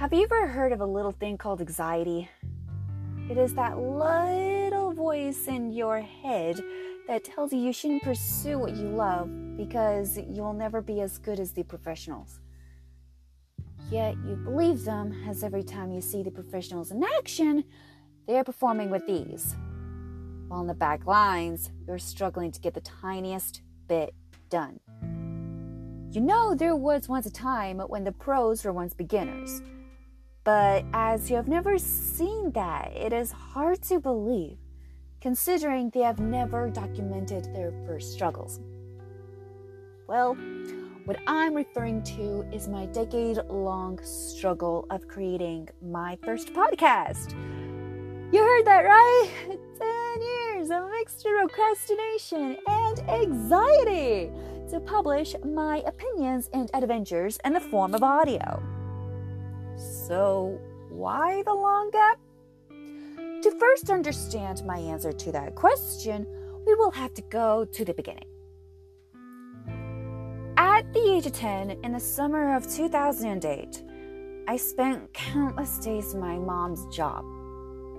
Have you ever heard of a little thing called anxiety? It is that little voice in your head that tells you you shouldn't pursue what you love because you will never be as good as the professionals. Yet you believe them as every time you see the professionals in action, they are performing with ease. While in the back lines, you're struggling to get the tiniest bit done. You know, there was once a time when the pros were once beginners. But as you have never seen that, it is hard to believe, considering they have never documented their first struggles. Well, what I'm referring to is my decade long struggle of creating my first podcast. You heard that right? 10 years of of procrastination and anxiety to publish my opinions and adventures in the form of audio. So, why the long gap? To first understand my answer to that question, we will have to go to the beginning. At the age of 10, in the summer of 2008, I spent countless days in my mom's job.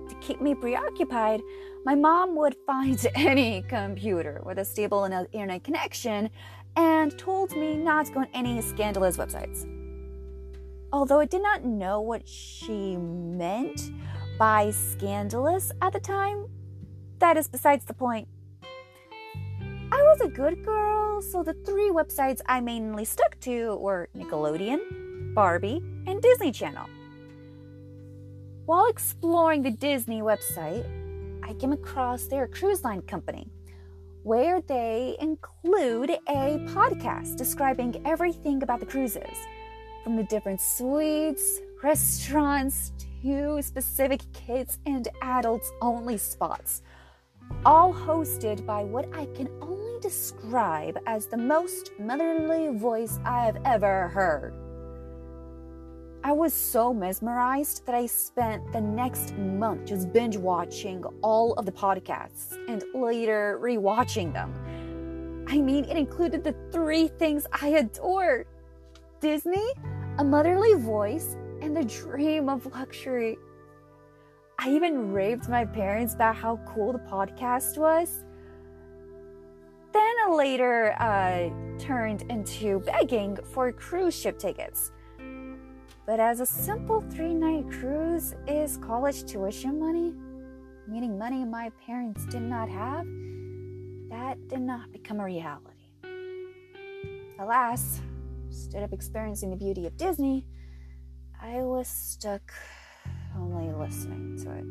To keep me preoccupied, my mom would find any computer with a stable internet connection and told me not to go on any scandalous websites. Although I did not know what she meant by scandalous at the time, that is besides the point. I was a good girl, so the three websites I mainly stuck to were Nickelodeon, Barbie, and Disney Channel. While exploring the Disney website, I came across their cruise line company where they include a podcast describing everything about the cruises, from the different suites, restaurants, to specific kids and adults only spots, all hosted by what I can only describe as the most motherly voice I have ever heard. I was so mesmerized that I spent the next month just binge watching all of the podcasts and later rewatching them. I mean, it included the three things I adore Disney, a motherly voice, and the dream of luxury. I even raved my parents about how cool the podcast was. Then later uh, turned into begging for cruise ship tickets but as a simple three night cruise is college tuition money, meaning money my parents did not have, that did not become a reality. Alas, instead of experiencing the beauty of Disney, I was stuck only listening to it.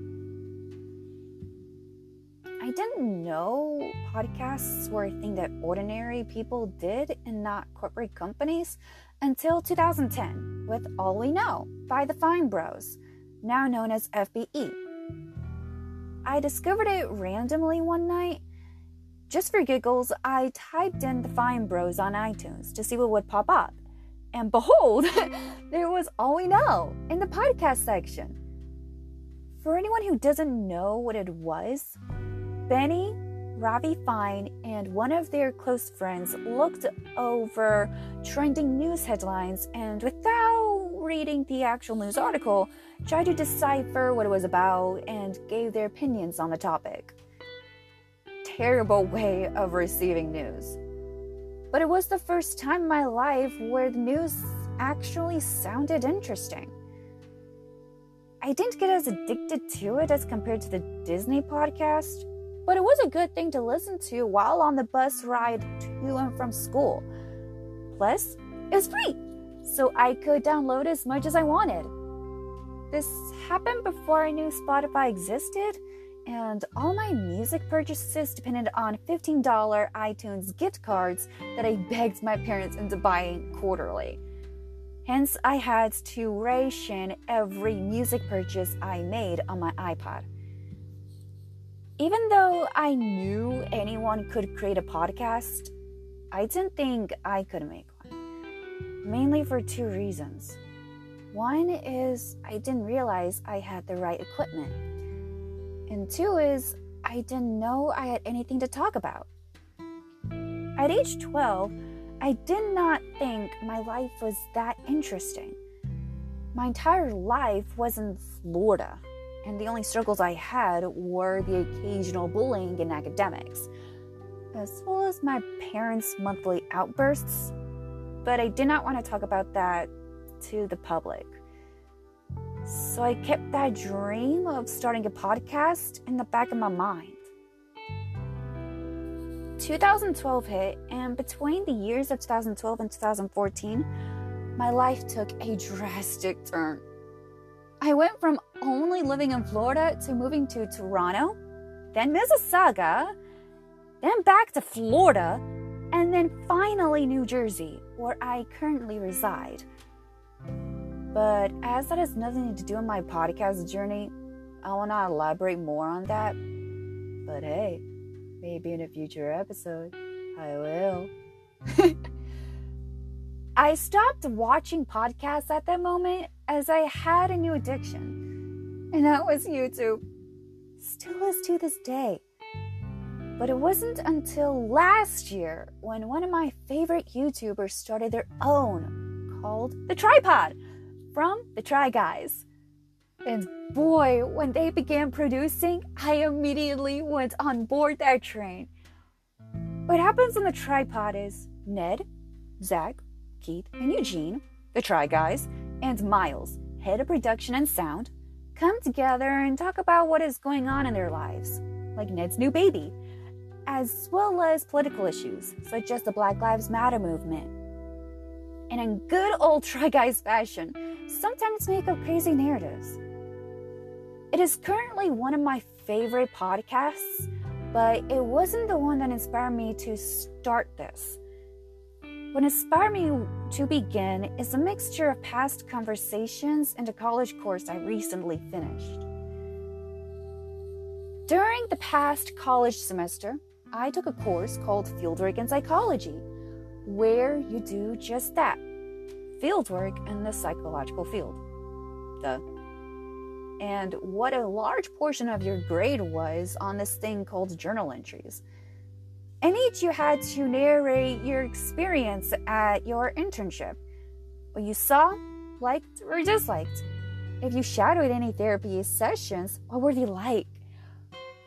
I didn't know podcasts were a thing that ordinary people did and not corporate companies until 2010 with All We Know by the Fine Bros, now known as FBE. I discovered it randomly one night. Just for giggles, I typed in the Fine Bros on iTunes to see what would pop up. And behold, there was All We Know in the podcast section. For anyone who doesn't know what it was, Benny Rafi Fine and one of their close friends looked over trending news headlines and, without reading the actual news article, tried to decipher what it was about and gave their opinions on the topic. Terrible way of receiving news. But it was the first time in my life where the news actually sounded interesting. I didn't get as addicted to it as compared to the Disney podcast but it was a good thing to listen to while on the bus ride to and from school. Plus, it was free, so I could download as much as I wanted. This happened before I knew Spotify existed, and all my music purchases depended on $15 iTunes gift cards that I begged my parents into buying quarterly. Hence, I had to ration every music purchase I made on my iPod. Even though I knew anyone could create a podcast, I didn't think I could make one. Mainly for two reasons. One is I didn't realize I had the right equipment. And two is I didn't know I had anything to talk about. At age 12, I did not think my life was that interesting. my entire life was in Florida, and the only struggles I had were the occasional bullying in academics, as well as my parents' monthly outbursts. But I did not want to talk about that to the public. So I kept that dream of starting a podcast in the back of my mind. 2012 hit, and between the years of 2012 and 2014, my life took a drastic turn. I went from only living in Florida to moving to Toronto, then Mississauga, then back to Florida, and then finally New Jersey, where I currently reside. But as that has nothing to do with my podcast journey, I will not elaborate more on that. But hey, maybe in a future episode, I will. I stopped watching podcasts at that moment as I had a new addiction, and that was YouTube. Still is to this day. But it wasn't until last year when one of my favorite YouTubers started their own called The TryPod from the Try Guys. And boy, when they began producing, I immediately went on board that train. What happens on the TryPod is Ned, Zach, Keith, and Eugene, the Try Guys, and Miles, head of production and sound, come together and talk about what is going on in their lives, like Ned's new baby, as well as political issues such as the Black Lives Matter movement. And in good old Try Guys fashion, sometimes make up crazy narratives. It is currently one of my favorite podcasts, but it wasn't the one that inspired me to start this. What inspired me to begin is a mixture of past conversations and a college course I recently finished. During the past college semester, I took a course called Fieldwork in Psychology, where you do just that fieldwork in the psychological field. Duh. And what a large portion of your grade was on this thing called journal entries. And each you had to narrate your experience at your internship. What you saw, liked, or disliked. If you shadowed any therapy sessions, what were they like?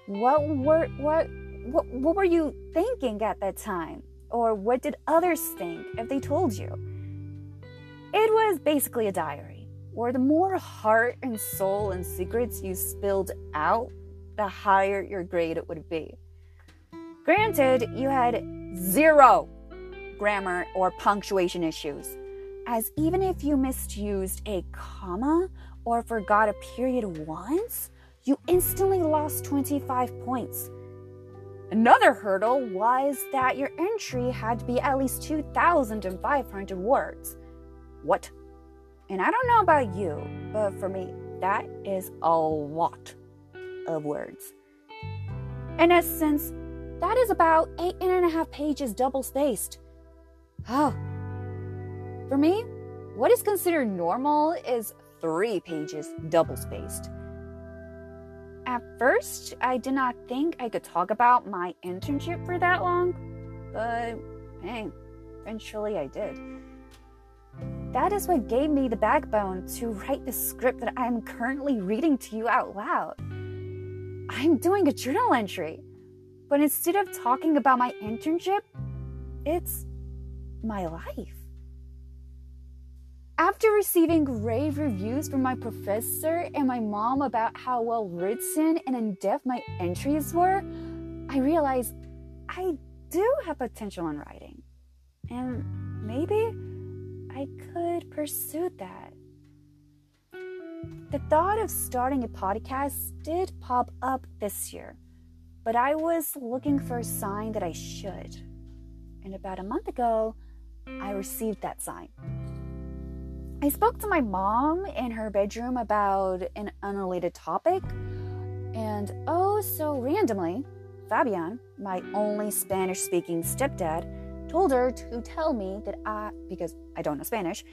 What were what what, what were you thinking at that time? Or what did others think if they told you? It was basically a diary, where the more heart and soul and secrets you spilled out, the higher your grade it would be. Granted, you had zero grammar or punctuation issues, as even if you misused a comma or forgot a period once, you instantly lost 25 points. Another hurdle was that your entry had to be at least 2,500 words. What? And I don't know about you, but for me, that is a lot of words. In essence, that is about eight and a half pages double spaced. Oh. For me, what is considered normal is three pages double spaced. At first, I did not think I could talk about my internship for that long, but hey, eventually I did. That is what gave me the backbone to write the script that I am currently reading to you out loud. I'm doing a journal entry, but instead of talking about my internship, it's my life. After receiving rave reviews from my professor and my mom about how well written and in depth my entries were, I realized I do have potential in writing. And maybe I could pursue that. The thought of starting a podcast did pop up this year, but I was looking for a sign that I should. And about a month ago, I received that sign. I spoke to my mom in her bedroom about an unrelated topic, and oh, so randomly, Fabian, my only Spanish speaking stepdad, told her to tell me that I, because I don't know Spanish,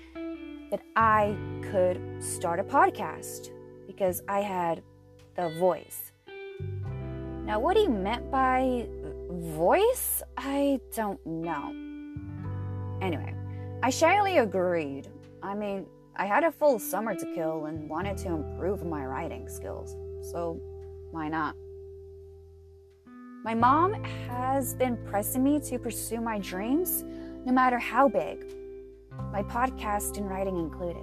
that I could start a podcast because I had the voice. Now, what he meant by voice, I don't know. Anyway, I shyly agreed. I mean, I had a full summer to kill and wanted to improve my writing skills, so why not? My mom has been pressing me to pursue my dreams, no matter how big, my podcast and writing included.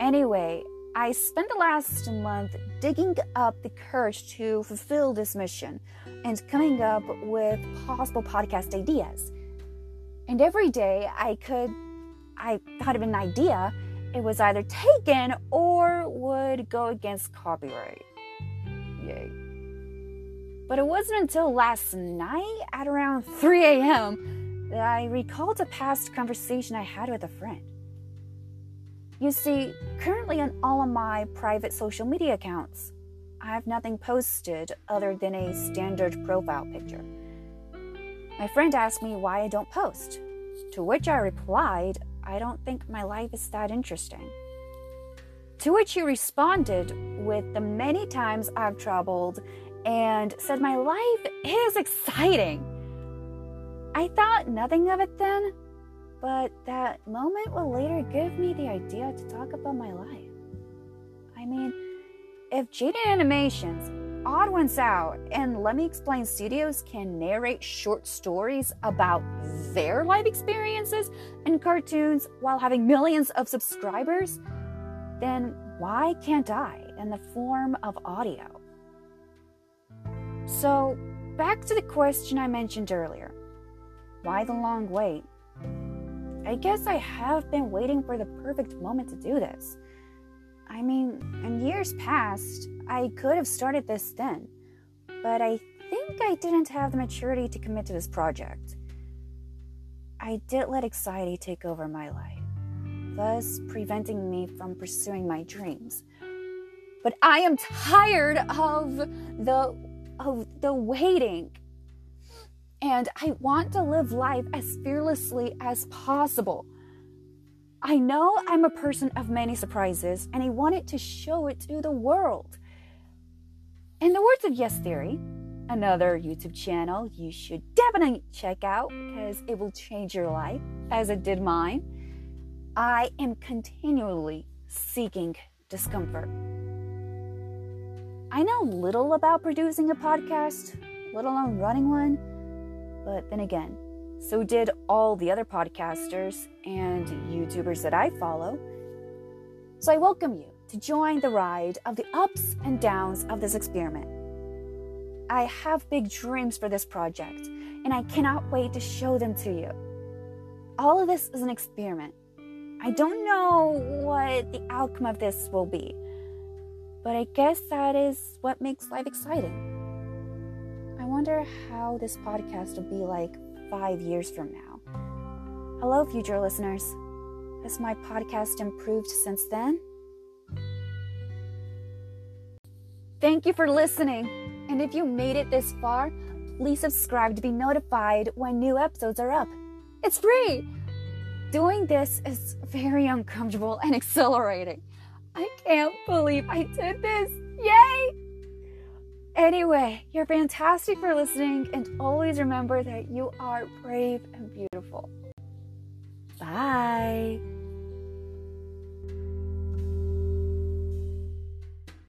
Anyway, I spent the last month digging up the courage to fulfill this mission and coming up with possible podcast ideas. And every day I could, I thought of an idea, it was either taken or would go against copyright. Yay. But it wasn't until last night at around 3 a.m. that I recalled a past conversation I had with a friend. You see, currently on all of my private social media accounts, I have nothing posted other than a standard profile picture. My friend asked me why I don't post, to which I replied, I don't think my life is that interesting. To which he responded with the many times I've traveled and said my life is exciting. I thought nothing of it then, but that moment will later give me the idea to talk about my life. I mean, if Jaiden Animations, Odd Ones Out, and Let Me Explain Studios can narrate short stories about their life experiences and cartoons while having millions of subscribers, then why can't I in the form of audio? So, back to the question I mentioned earlier why the long wait? I guess I have been waiting for the perfect moment to do this. I mean, in years past, I could have started this then, but I think I didn't have the maturity to commit to this project. I did let anxiety take over my life, thus preventing me from pursuing my dreams. But I am tired of the of the waiting and I want to live life as fearlessly as possible. I know I'm a person of many surprises, and I wanted to show it to the world. In the words of Yes Theory, another YouTube channel you should definitely check out because it will change your life as it did mine, I am continually seeking discomfort. I know little about producing a podcast, let alone running one but then again, so did all the other podcasters and YouTubers that I follow. So I welcome you to join the ride of the ups and downs of this experiment. I have big dreams for this project, and I cannot wait to show them to you. All of this is an experiment. I don't know what the outcome of this will be, but I guess that is what makes life exciting. I wonder how this podcast will be like five years from now. Hello, future listeners. Has my podcast improved since then? Thank you for listening. And if you made it this far, please subscribe to be notified when new episodes are up. It's free! Doing this is very uncomfortable and exhilarating. I can't believe I did this! Yay! Anyway, you're fantastic for listening, and always remember that you are brave and beautiful. Bye.